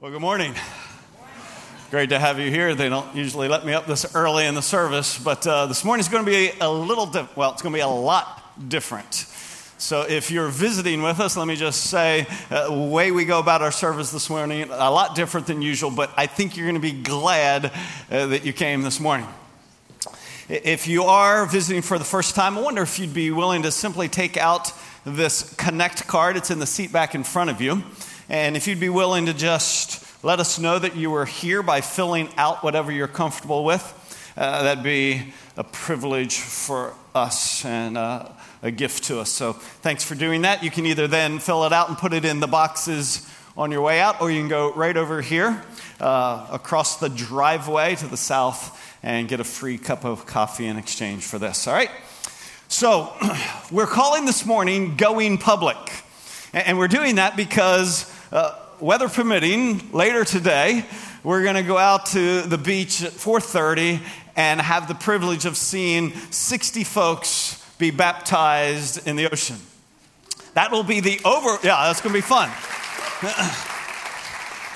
Well, good morning. Great to have you here. They don't usually let me up this early in the service, but uh, this morning is going to be a little, di- well, it's going to be a lot different. So if you're visiting with us, let me just say uh, the way we go about our service this morning, a lot different than usual, but I think you're going to be glad uh, that you came this morning. If you are visiting for the first time, I wonder if you'd be willing to simply take out this Connect card. It's in the seat back in front of you. And if you'd be willing to just let us know that you were here by filling out whatever you're comfortable with, uh, that'd be a privilege for us and uh, a gift to us. So thanks for doing that. You can either then fill it out and put it in the boxes on your way out, or you can go right over here uh, across the driveway to the south and get a free cup of coffee in exchange for this. All right? So we're calling this morning Going Public. And we're doing that because uh, weather permitting, later today, we're going to go out to the beach at 4:30 and have the privilege of seeing 60 folks be baptized in the ocean. That will be the over. Yeah, that's going to be fun.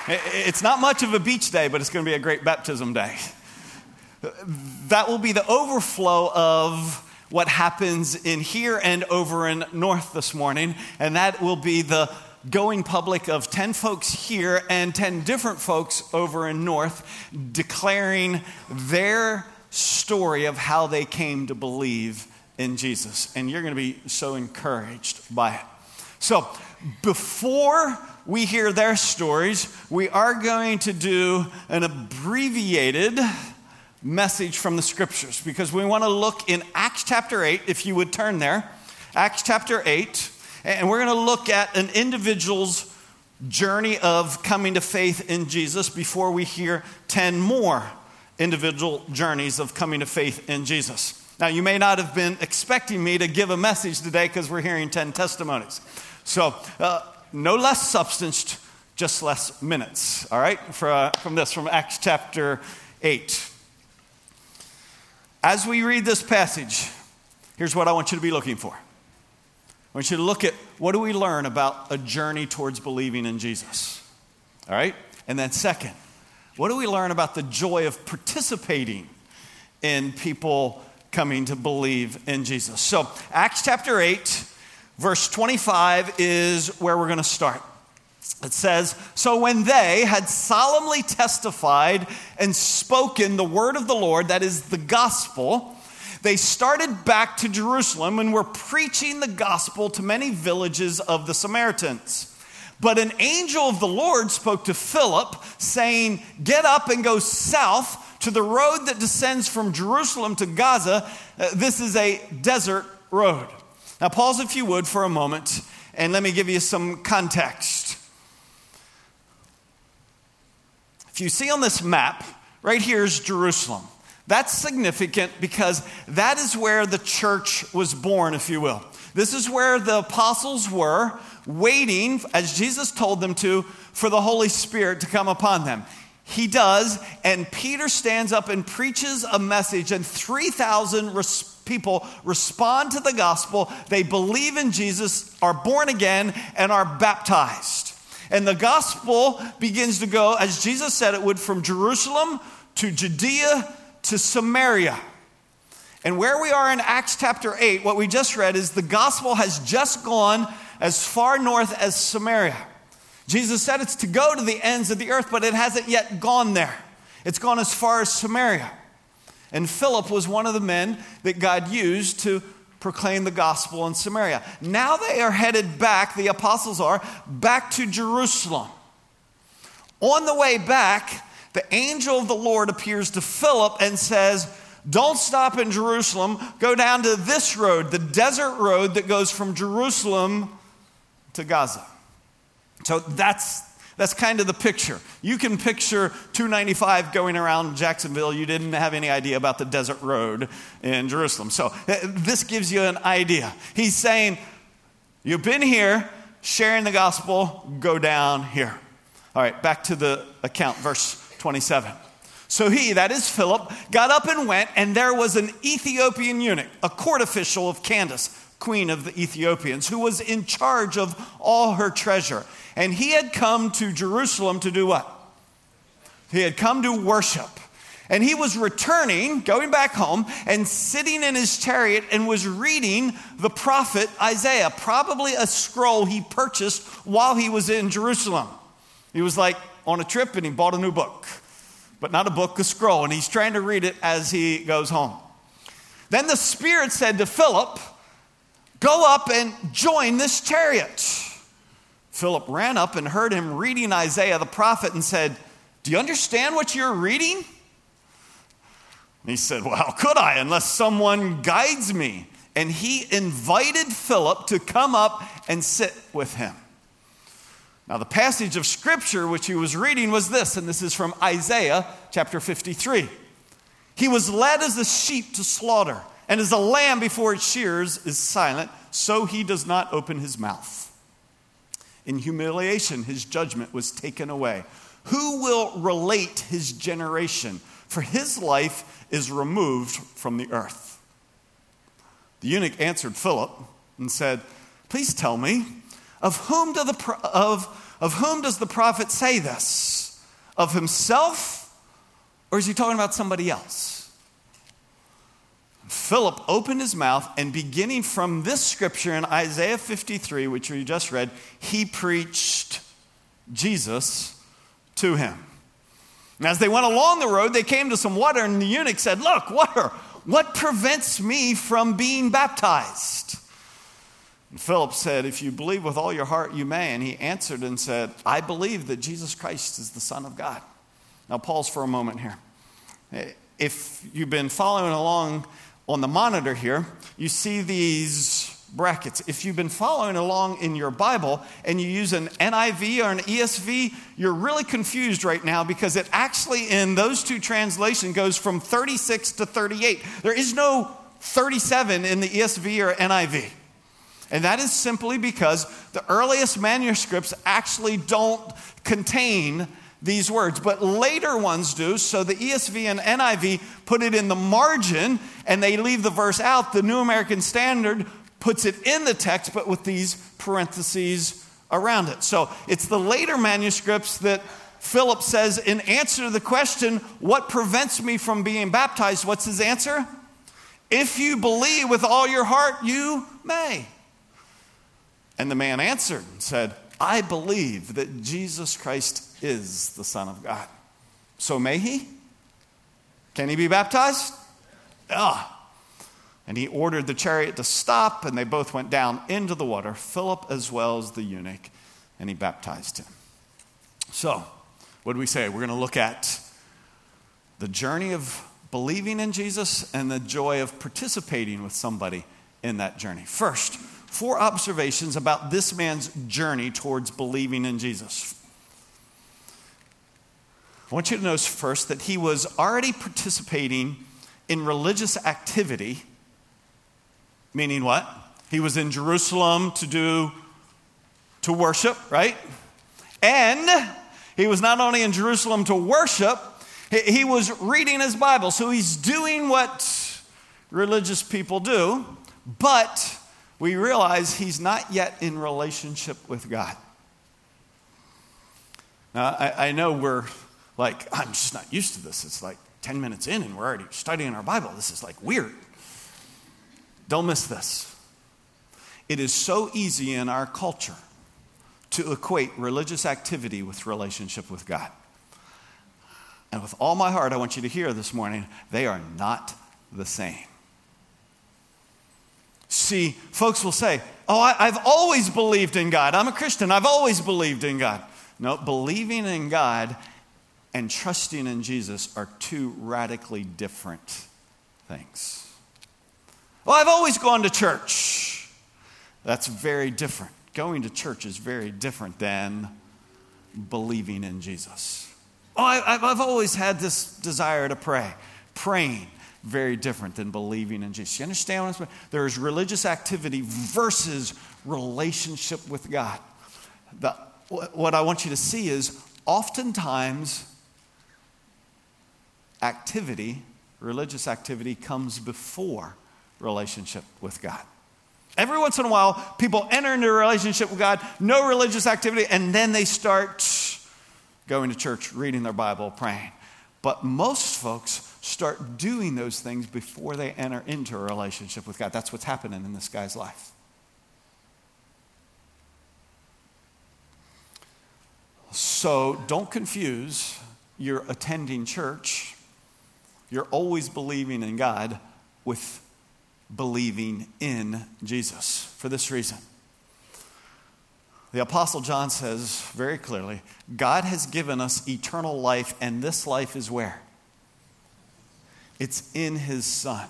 It's not much of a beach day, but it's going to be a great baptism day. That will be the overflow of what happens in here and over in north this morning, and that will be the going public of 10 folks here and 10 different folks over in North declaring their story of how they came to believe in Jesus. And you're going to be so encouraged by it. So, before we hear their stories, we are going to do an abbreviated message from the scriptures because we want to look in Acts chapter 8, if you would turn there. Acts chapter 8. And we're going to look at an individual's journey of coming to faith in Jesus before we hear 10 more individual journeys of coming to faith in Jesus. Now, you may not have been expecting me to give a message today because we're hearing 10 testimonies. So, uh, no less substance, just less minutes, all right, For, uh, from this, from Acts chapter 8. As we read this passage, here's what I want you to be looking for. I want you to look at what do we learn about a journey towards believing in Jesus? All right? And then, second, what do we learn about the joy of participating in people coming to believe in Jesus? So, Acts chapter 8, verse 25 is where we're going to start. It says, So when they had solemnly testified and spoken the word of the Lord, that is the gospel, they started back to Jerusalem and were preaching the gospel to many villages of the Samaritans. But an angel of the Lord spoke to Philip, saying, Get up and go south to the road that descends from Jerusalem to Gaza. Uh, this is a desert road. Now, pause if you would for a moment, and let me give you some context. If you see on this map, right here is Jerusalem. That's significant because that is where the church was born, if you will. This is where the apostles were waiting, as Jesus told them to, for the Holy Spirit to come upon them. He does, and Peter stands up and preaches a message, and 3,000 res- people respond to the gospel. They believe in Jesus, are born again, and are baptized. And the gospel begins to go, as Jesus said it would, from Jerusalem to Judea to Samaria. And where we are in Acts chapter 8, what we just read is the gospel has just gone as far north as Samaria. Jesus said it's to go to the ends of the earth, but it hasn't yet gone there. It's gone as far as Samaria. And Philip was one of the men that God used to proclaim the gospel in Samaria. Now they are headed back, the apostles are, back to Jerusalem. On the way back, the angel of the Lord appears to Philip and says, Don't stop in Jerusalem. Go down to this road, the desert road that goes from Jerusalem to Gaza. So that's, that's kind of the picture. You can picture 295 going around Jacksonville. You didn't have any idea about the desert road in Jerusalem. So uh, this gives you an idea. He's saying, You've been here sharing the gospel, go down here. All right, back to the account, verse 27. So he, that is Philip, got up and went, and there was an Ethiopian eunuch, a court official of Candace, queen of the Ethiopians, who was in charge of all her treasure. And he had come to Jerusalem to do what? He had come to worship. And he was returning, going back home, and sitting in his chariot and was reading the prophet Isaiah, probably a scroll he purchased while he was in Jerusalem. He was like on a trip and he bought a new book, but not a book, a scroll, and he's trying to read it as he goes home. Then the Spirit said to Philip, Go up and join this chariot. Philip ran up and heard him reading Isaiah the prophet and said, Do you understand what you're reading? And he said, Well, how could I unless someone guides me? And he invited Philip to come up and sit with him. Now, the passage of scripture which he was reading was this, and this is from Isaiah chapter 53. He was led as a sheep to slaughter, and as a lamb before its shears is silent, so he does not open his mouth. In humiliation, his judgment was taken away. Who will relate his generation? For his life is removed from the earth. The eunuch answered Philip and said, Please tell me, of whom, do the, of, of whom does the prophet say this? Of himself or is he talking about somebody else? Philip opened his mouth, and beginning from this scripture in Isaiah 53, which we just read, he preached Jesus to him. And as they went along the road, they came to some water, and the eunuch said, Look, water, what prevents me from being baptized? And Philip said, If you believe with all your heart, you may. And he answered and said, I believe that Jesus Christ is the Son of God. Now, pause for a moment here. If you've been following along on the monitor here, you see these brackets. If you've been following along in your Bible and you use an NIV or an ESV, you're really confused right now because it actually, in those two translations, goes from 36 to 38. There is no 37 in the ESV or NIV. And that is simply because the earliest manuscripts actually don't contain these words, but later ones do. So the ESV and NIV put it in the margin and they leave the verse out. The New American Standard puts it in the text, but with these parentheses around it. So it's the later manuscripts that Philip says, in answer to the question, What prevents me from being baptized? What's his answer? If you believe with all your heart, you may. And the man answered and said, I believe that Jesus Christ is the Son of God. So may he? Can he be baptized? Ah. And he ordered the chariot to stop, and they both went down into the water, Philip as well as the eunuch, and he baptized him. So, what do we say? We're going to look at the journey of believing in Jesus and the joy of participating with somebody in that journey. First, four observations about this man's journey towards believing in Jesus. I want you to notice first that he was already participating in religious activity, meaning what? He was in Jerusalem to do to worship, right? And he was not only in Jerusalem to worship, he was reading his Bible. So he's doing what religious people do, but we realize he's not yet in relationship with God. Now, I, I know we're like, I'm just not used to this. It's like 10 minutes in and we're already studying our Bible. This is like weird. Don't miss this. It is so easy in our culture to equate religious activity with relationship with God. And with all my heart, I want you to hear this morning they are not the same. See, folks will say, Oh, I, have always believed in God. I'm a Christian. I've always believed in God. No, believing in God and trusting in Jesus are two radically different things. Well, I've always gone to church. That's very different. Going to church is very different than believing in Jesus. Oh, I, have always had this desire to pray. Praying, very different than believing in Jesus. You understand what I'm saying? There's religious activity versus relationship with God. The, what I want you to see is oftentimes activity, religious activity, comes before relationship with God. Every once in a while, people enter into a relationship with God, no religious activity, and then they start going to church, reading their Bible, praying. But most folks start doing those things before they enter into a relationship with God. That's what's happening in this guy's life. So don't confuse your attending church, you're always believing in God, with believing in Jesus for this reason. The Apostle John says very clearly God has given us eternal life, and this life is where? It's in His Son.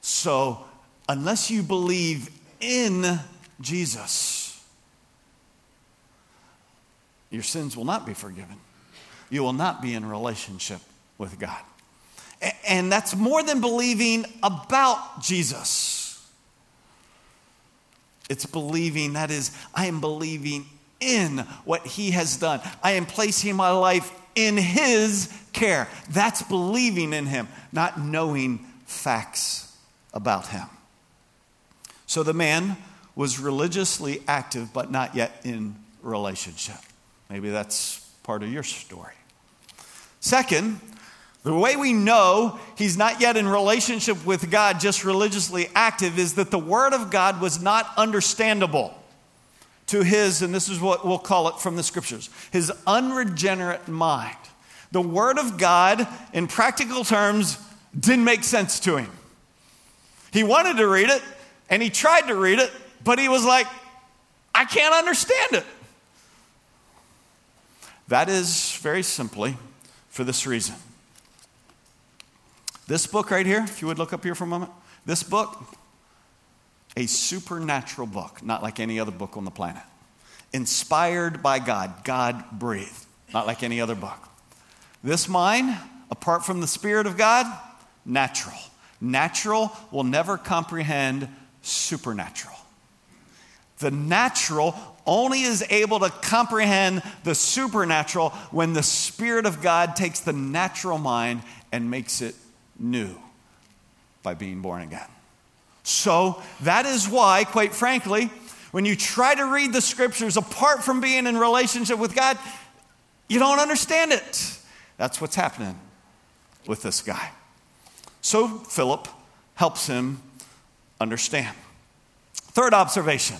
So, unless you believe in Jesus, your sins will not be forgiven. You will not be in relationship with God. And that's more than believing about Jesus. It's believing, that is, I am believing in what he has done. I am placing my life in his care. That's believing in him, not knowing facts about him. So the man was religiously active, but not yet in relationship. Maybe that's part of your story. Second, the way we know he's not yet in relationship with God, just religiously active, is that the Word of God was not understandable to his, and this is what we'll call it from the scriptures, his unregenerate mind. The Word of God, in practical terms, didn't make sense to him. He wanted to read it, and he tried to read it, but he was like, I can't understand it. That is very simply for this reason this book right here, if you would look up here for a moment, this book, a supernatural book, not like any other book on the planet. Inspired by God, God breathed, not like any other book. This mind, apart from the Spirit of God, natural. Natural will never comprehend supernatural. The natural only is able to comprehend the supernatural when the Spirit of God takes the natural mind and makes it new by being born again. So that is why, quite frankly, when you try to read the scriptures apart from being in relationship with God, you don't understand it. That's what's happening with this guy. So Philip helps him understand. Third observation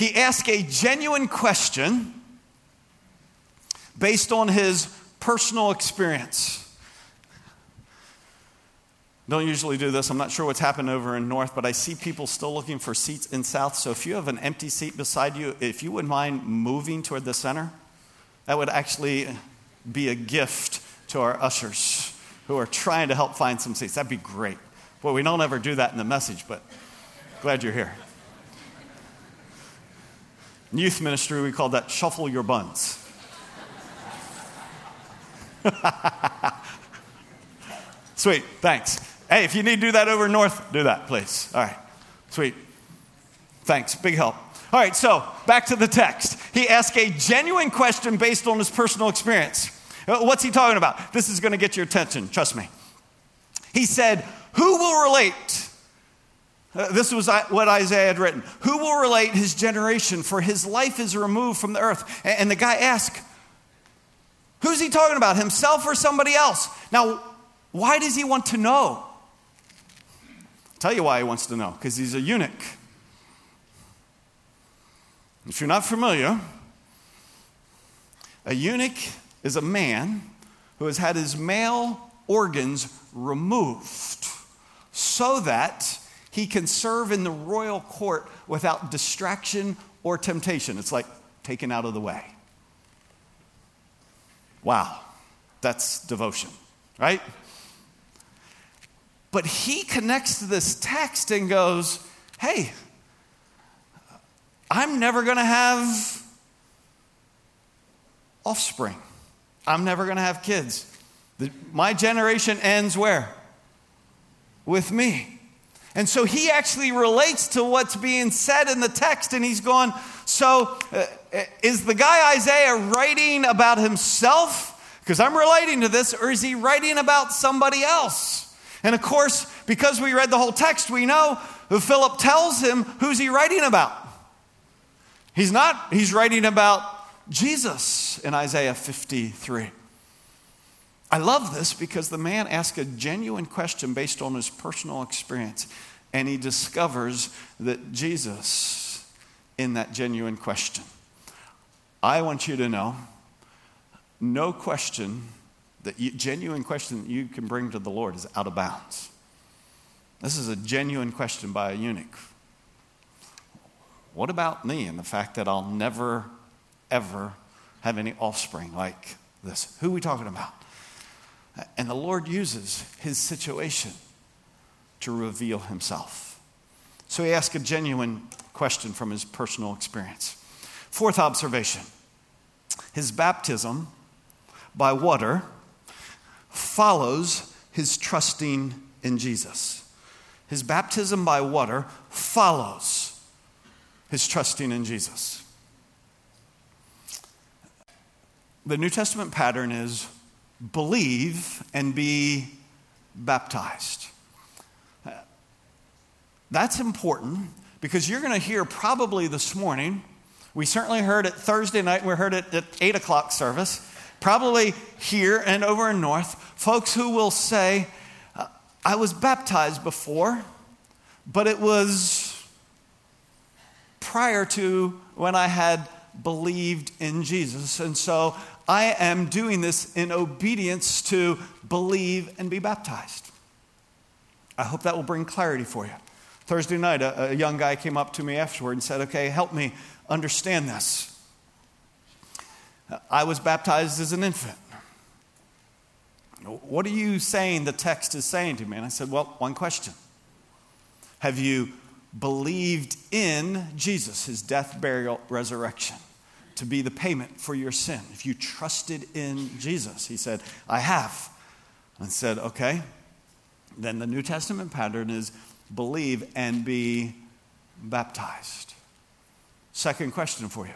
he asks a genuine question based on his personal experience. Don't usually do this. I'm not sure what's happened over in North, but I see people still looking for seats in South. So if you have an empty seat beside you, if you would mind moving toward the center, that would actually be a gift to our ushers who are trying to help find some seats. That'd be great. Well, we don't ever do that in the message, but glad you're here. In youth ministry, we call that shuffle your buns. Sweet, thanks. Hey, if you need to do that over north, do that, please. All right, sweet. Thanks, big help. All right, so back to the text. He asked a genuine question based on his personal experience. Uh, what's he talking about? This is going to get your attention, trust me. He said, Who will relate? Uh, this was what Isaiah had written. Who will relate his generation? For his life is removed from the earth. And, and the guy asked, Who's he talking about, himself or somebody else? Now, why does he want to know? Tell you why he wants to know because he's a eunuch. If you're not familiar, a eunuch is a man who has had his male organs removed so that he can serve in the royal court without distraction or temptation. It's like taken out of the way. Wow, that's devotion, right? But he connects to this text and goes, hey, I'm never going to have offspring. I'm never going to have kids. The, my generation ends where? With me. And so he actually relates to what's being said in the text, and he's going, So uh, is the guy Isaiah writing about himself? Because I'm relating to this, or is he writing about somebody else? And of course, because we read the whole text, we know who Philip tells him who's he writing about. He's not, he's writing about Jesus in Isaiah 53. I love this because the man asks a genuine question based on his personal experience, and he discovers that Jesus in that genuine question. I want you to know no question you, genuine question that you can bring to the Lord is out of bounds. This is a genuine question by a eunuch. What about me and the fact that I'll never, ever have any offspring like this? Who are we talking about? And the Lord uses his situation to reveal himself. So he asks a genuine question from his personal experience. Fourth observation his baptism by water follows his trusting in Jesus. His baptism by water follows his trusting in Jesus. The New Testament pattern is believe and be baptized. That's important because you're going to hear probably this morning. We certainly heard it Thursday night, we heard it at 8 o'clock service. Probably here and over in North, folks who will say, uh, I was baptized before, but it was prior to when I had believed in Jesus. And so I am doing this in obedience to believe and be baptized. I hope that will bring clarity for you. Thursday night, a, a young guy came up to me afterward and said, Okay, help me understand this. I was baptized as an infant. What are you saying the text is saying to me? And I said, Well, one question. Have you believed in Jesus, his death, burial, resurrection, to be the payment for your sin? If you trusted in Jesus, he said, I have. And said, Okay. Then the New Testament pattern is believe and be baptized. Second question for you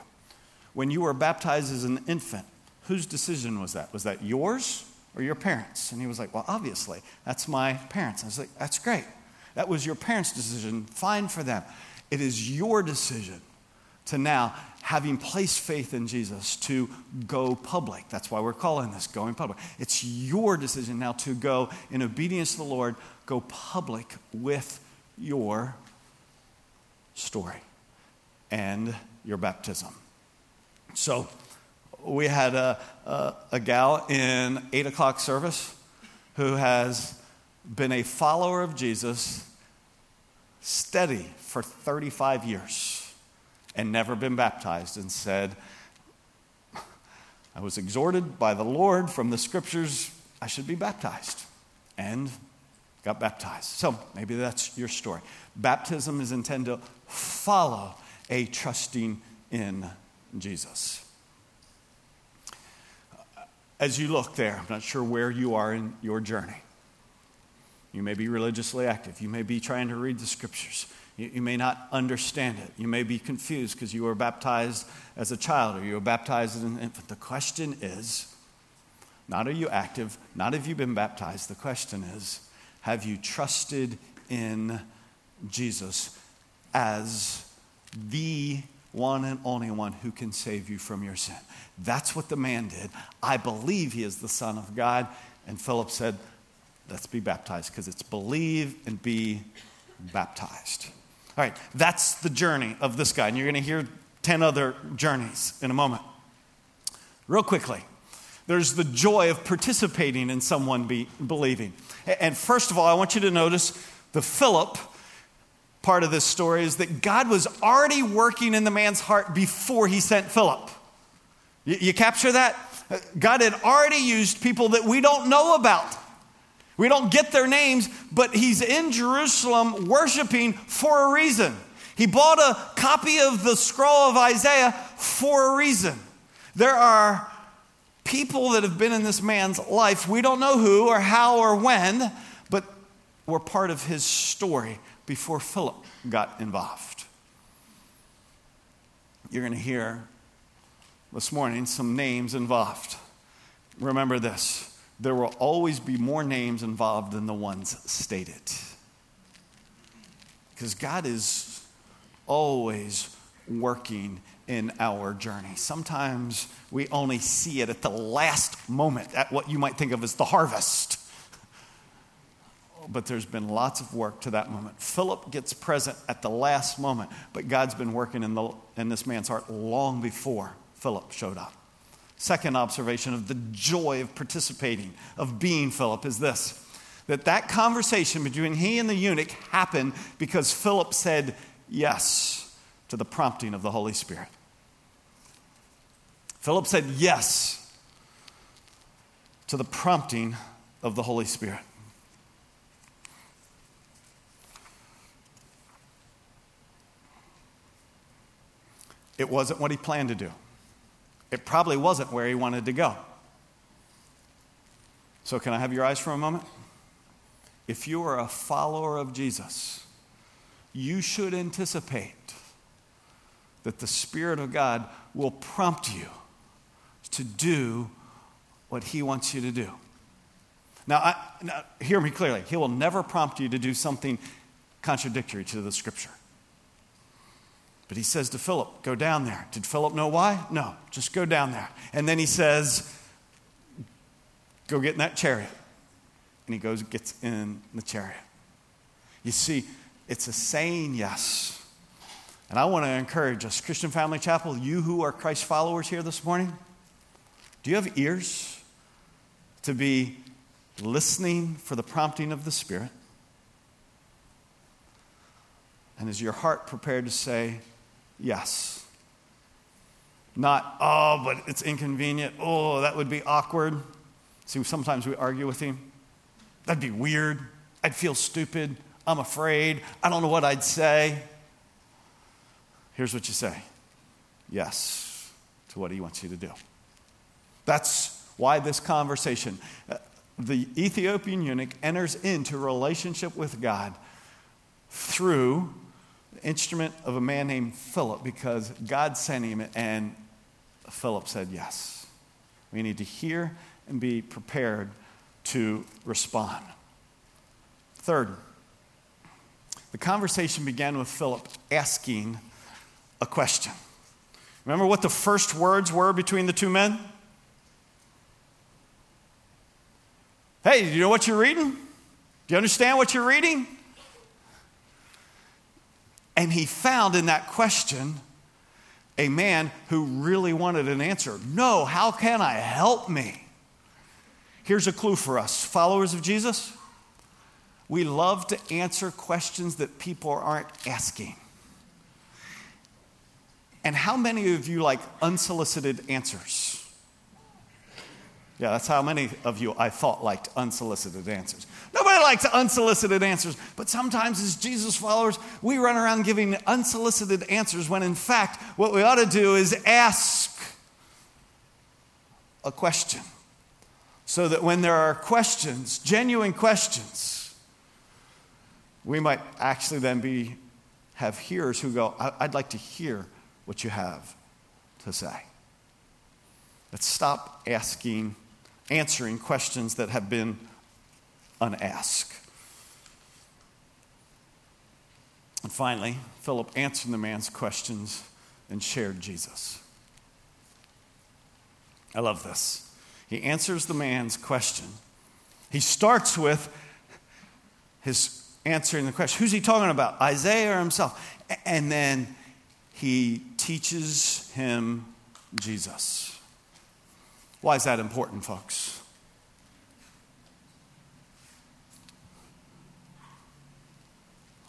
when you were baptized as an infant, whose decision was that? Was that yours or your parents? And he was like, Well, obviously, that's my parents. I was like, That's great. That was your parents' decision. Fine for them. It is your decision to now, having placed faith in Jesus, to go public. That's why we're calling this going public. It's your decision now to go in obedience to the Lord, go public with your story and your baptism. So we had a, a, a gal in 8 o'clock service who has been a follower of Jesus steady for 35 years and never been baptized and said, I was exhorted by the Lord from the scriptures, I should be baptized. And got baptized. So maybe that's your story. Baptism is intended to follow a trusting in Jesus. As you look there, I'm not sure where you are in your journey. You may be religiously active. You may be trying to read the scriptures. You, you may not understand it. You may be confused because you were baptized as a child or you were baptized as an infant. The question is not are you active, not have you been baptized. The question is have you trusted in Jesus as the one and only one who can save you from your sin. That's what the man did. I believe he is the Son of God. And Philip said, Let's be baptized because it's believe and be baptized. All right, that's the journey of this guy. And you're going to hear 10 other journeys in a moment. Real quickly, there's the joy of participating in someone be, believing. And first of all, I want you to notice the Philip part of this story is that God was already working in the man's heart before he sent Philip. You, you, capture that? Uh, God had already used people that we don't know about. We don't get their names, but he's in Jerusalem worshiping for a reason. He bought a copy of the scroll of Isaiah for a reason. There are people that have been in this man's life. We don't know who or how or when, but we're part of his story before Philip got involved. You're going to hear this morning some names involved. Remember this there will always be more names involved than the ones stated. Because God is always working in our journey. Sometimes we only see it at the last moment, at what you might think of as the harvest. But there's been lots of work to that moment. Philip gets present at the last moment, but God's been working in, the, in this man's heart long before Philip showed up. Second observation of the joy of participating, of being Philip, is this that that conversation between he and the eunuch happened because Philip said yes to the prompting of the Holy Spirit. Philip said yes to the prompting of the Holy Spirit. It wasn't what he planned to do. It probably wasn't where he wanted to go. So, can I have your eyes for a moment? If you are a follower of Jesus, you should anticipate that the Spirit of God will prompt you to do what He wants you to do. Now, I, now, hear me clearly. He will never prompt you to do something contradictory to the Scripture. But he says to Philip, Go down there. Did Philip know why? No, just go down there. And then he says, Go get in that chariot. And he goes and gets in the chariot. You see, it's a saying yes and I want to encourage us, Christian Family Chapel, you who are Christ followers here this morning, do you have ears to be listening for the prompting of the Spirit? And is your heart prepared to say yes? Not, oh, but it's inconvenient. Oh, that would be awkward. See, sometimes we argue with him. That'd be weird. I'd feel stupid. I'm afraid. I don't know what I'd say. Here's what you say yes to what he wants you to do. That's why this conversation, uh, the Ethiopian eunuch enters into relationship with God through instrument of a man named Philip because God sent him and Philip said yes. We need to hear and be prepared to respond. Third, the conversation began with Philip asking a question. Remember what the first words were between the two men? Hey, do you know what you're reading? Do you understand what you're reading? And he found in that question a man who really wanted an answer. No, how can I help me? Here's a clue for us followers of Jesus. We love to answer questions that people aren't asking. And how many of you like unsolicited answers? Yeah, that's how many of you I thought liked unsolicited answers. Nobody likes unsolicited answers, but sometimes as Jesus followers, we run around giving unsolicited answers when in fact, what we ought to do is ask a question. So that when there are questions, genuine questions, we might actually then be have hearers who go, I'd like to hear what you have to say. Let's stop asking, answering questions that have been unasked. And finally, Philip answered the man's questions and shared Jesus. I love this. He answers the man's question. He starts with his answering the question Who's he talking about, Isaiah or himself? And then he teaches him Jesus. Why is that important, folks?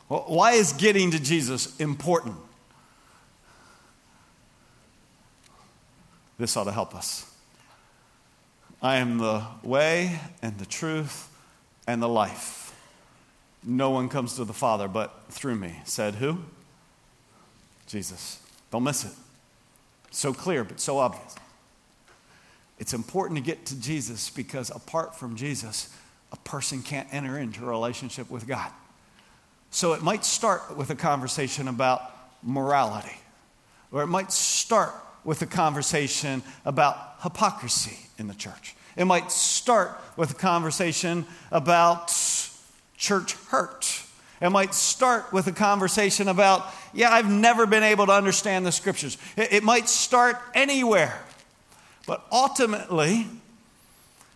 Why is getting to Jesus important? This ought to help us. I am the way and the truth and the life. No one comes to the Father but through me, said who? Jesus. Don't miss it. So clear, but so obvious. It's important to get to Jesus because apart from Jesus, a person can't enter into a relationship with God. So it might start with a conversation about morality, or it might start with a conversation about hypocrisy in the church. It might start with a conversation about church hurt. It might start with a conversation about, yeah, I've never been able to understand the scriptures. It, it might start anywhere. But ultimately,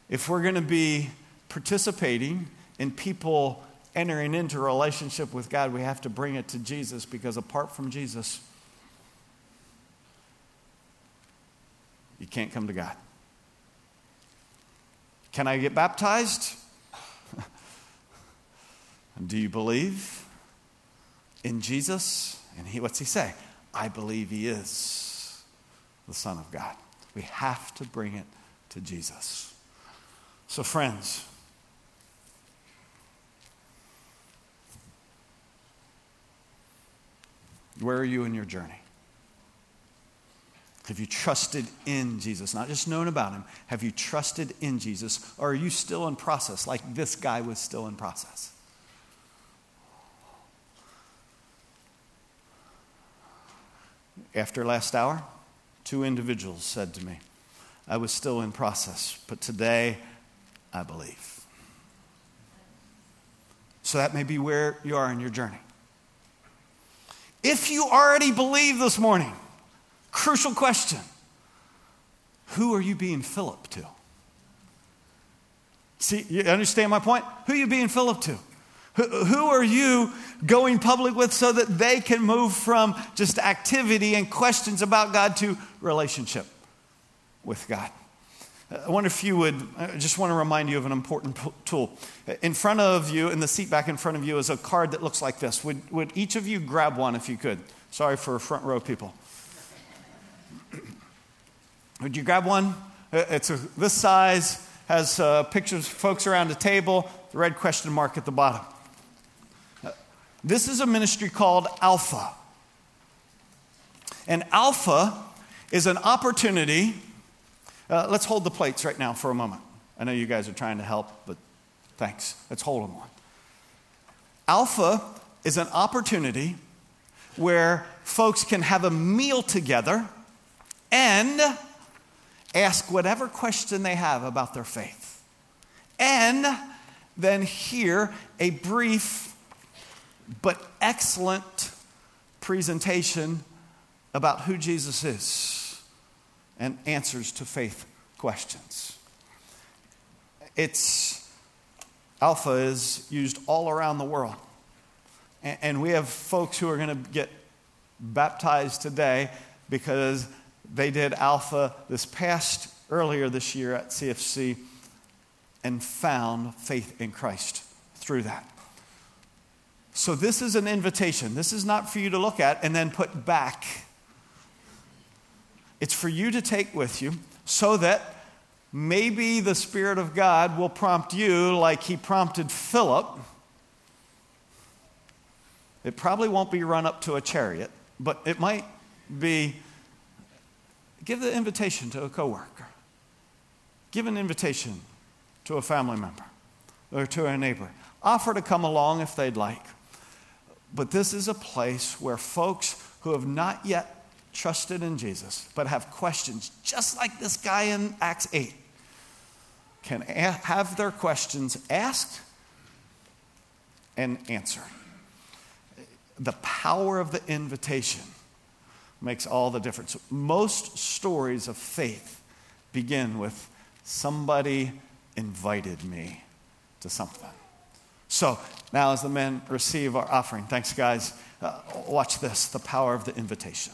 if we're going to be participating in people entering into a relationship with God, we have to bring it to Jesus because apart from Jesus, you can't come to God. Can I get baptized? Do you believe in Jesus? And he, what's he say? I believe he is the Son of God. We have to bring it to Jesus. So, friends, where are you in your journey? Have you trusted in Jesus? Not just known about him. Have you trusted in Jesus? Or are you still in process, like this guy was still in process? After last hour, two individuals said to me, I was still in process, but today I believe. So that may be where you are in your journey. If you already believe this morning, crucial question who are you being Philip to? See, you understand my point? Who are you being Philip to? Who are you going public with so that they can move from just activity and questions about God to relationship with God? I wonder if you would, I just want to remind you of an important tool. In front of you, in the seat back in front of you, is a card that looks like this. Would, would each of you grab one if you could? Sorry for front row people. Would you grab one? It's a, this size, has uh, pictures of folks around a table, the red question mark at the bottom. This is a ministry called Alpha. And Alpha is an opportunity. Uh, let's hold the plates right now for a moment. I know you guys are trying to help, but thanks. Let's hold them on. Alpha is an opportunity where folks can have a meal together and ask whatever question they have about their faith. And then hear a brief but excellent presentation about who Jesus is and answers to faith questions. It's Alpha is used all around the world. And we have folks who are going to get baptized today because they did Alpha this past earlier this year at CFC and found faith in Christ through that. So, this is an invitation. This is not for you to look at and then put back. It's for you to take with you so that maybe the Spirit of God will prompt you like He prompted Philip. It probably won't be run up to a chariot, but it might be give the invitation to a coworker. Give an invitation to a family member or to a neighbor. Offer to come along if they'd like. But this is a place where folks who have not yet trusted in Jesus, but have questions, just like this guy in Acts 8, can a- have their questions asked and answered. The power of the invitation makes all the difference. Most stories of faith begin with somebody invited me to something. So now, as the men receive our offering, thanks, guys. Uh, watch this the power of the invitation.